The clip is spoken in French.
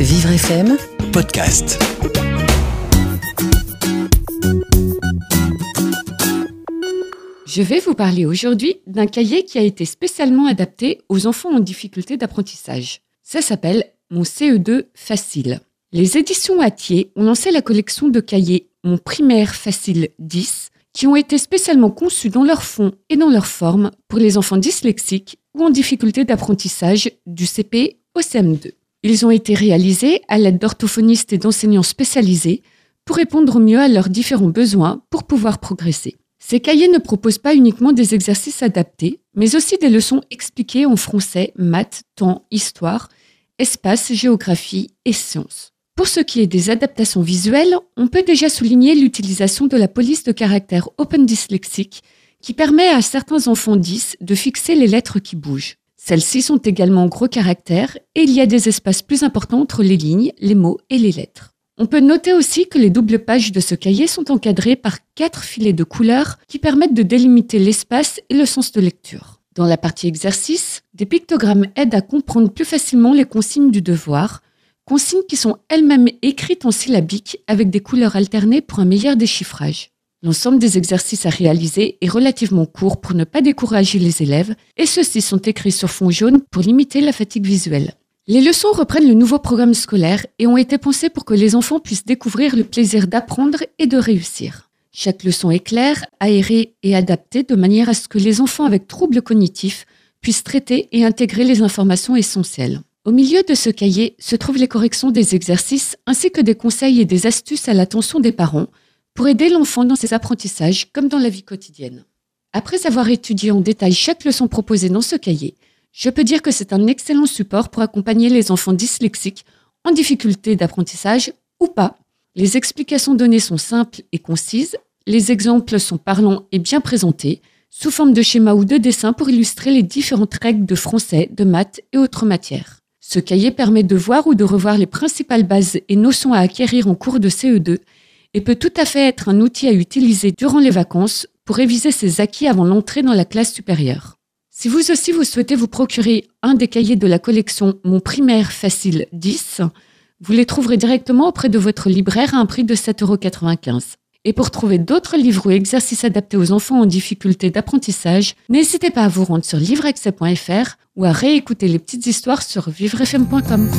Vivre FM podcast. Je vais vous parler aujourd'hui d'un cahier qui a été spécialement adapté aux enfants en difficulté d'apprentissage. Ça s'appelle Mon CE2 Facile. Les éditions Atier ont lancé la collection de cahiers Mon primaire facile 10 qui ont été spécialement conçus dans leur fond et dans leur forme pour les enfants dyslexiques ou en difficulté d'apprentissage du CP au CM2. Ils ont été réalisés à l'aide d'orthophonistes et d'enseignants spécialisés pour répondre au mieux à leurs différents besoins pour pouvoir progresser. Ces cahiers ne proposent pas uniquement des exercices adaptés, mais aussi des leçons expliquées en français, maths, temps, histoire, espace, géographie et sciences. Pour ce qui est des adaptations visuelles, on peut déjà souligner l'utilisation de la police de caractère Open Dyslexique qui permet à certains enfants 10 de fixer les lettres qui bougent. Celles-ci sont également en gros caractères et il y a des espaces plus importants entre les lignes, les mots et les lettres. On peut noter aussi que les doubles pages de ce cahier sont encadrées par quatre filets de couleurs qui permettent de délimiter l'espace et le sens de lecture. Dans la partie exercice, des pictogrammes aident à comprendre plus facilement les consignes du devoir, consignes qui sont elles-mêmes écrites en syllabique avec des couleurs alternées pour un meilleur déchiffrage. L'ensemble des exercices à réaliser est relativement court pour ne pas décourager les élèves et ceux-ci sont écrits sur fond jaune pour limiter la fatigue visuelle. Les leçons reprennent le nouveau programme scolaire et ont été pensées pour que les enfants puissent découvrir le plaisir d'apprendre et de réussir. Chaque leçon est claire, aérée et adaptée de manière à ce que les enfants avec troubles cognitifs puissent traiter et intégrer les informations essentielles. Au milieu de ce cahier se trouvent les corrections des exercices ainsi que des conseils et des astuces à l'attention des parents pour aider l'enfant dans ses apprentissages comme dans la vie quotidienne. Après avoir étudié en détail chaque leçon proposée dans ce cahier, je peux dire que c'est un excellent support pour accompagner les enfants dyslexiques en difficulté d'apprentissage ou pas. Les explications données sont simples et concises, les exemples sont parlants et bien présentés, sous forme de schémas ou de dessins pour illustrer les différentes règles de français, de maths et autres matières. Ce cahier permet de voir ou de revoir les principales bases et notions à acquérir en cours de CE2 et peut tout à fait être un outil à utiliser durant les vacances pour réviser ses acquis avant l'entrée dans la classe supérieure. Si vous aussi vous souhaitez vous procurer un des cahiers de la collection Mon primaire facile 10, vous les trouverez directement auprès de votre libraire à un prix de 7,95 euros. Et pour trouver d'autres livres ou exercices adaptés aux enfants en difficulté d'apprentissage, n'hésitez pas à vous rendre sur livreaccès.fr ou à réécouter les petites histoires sur vivrefm.com.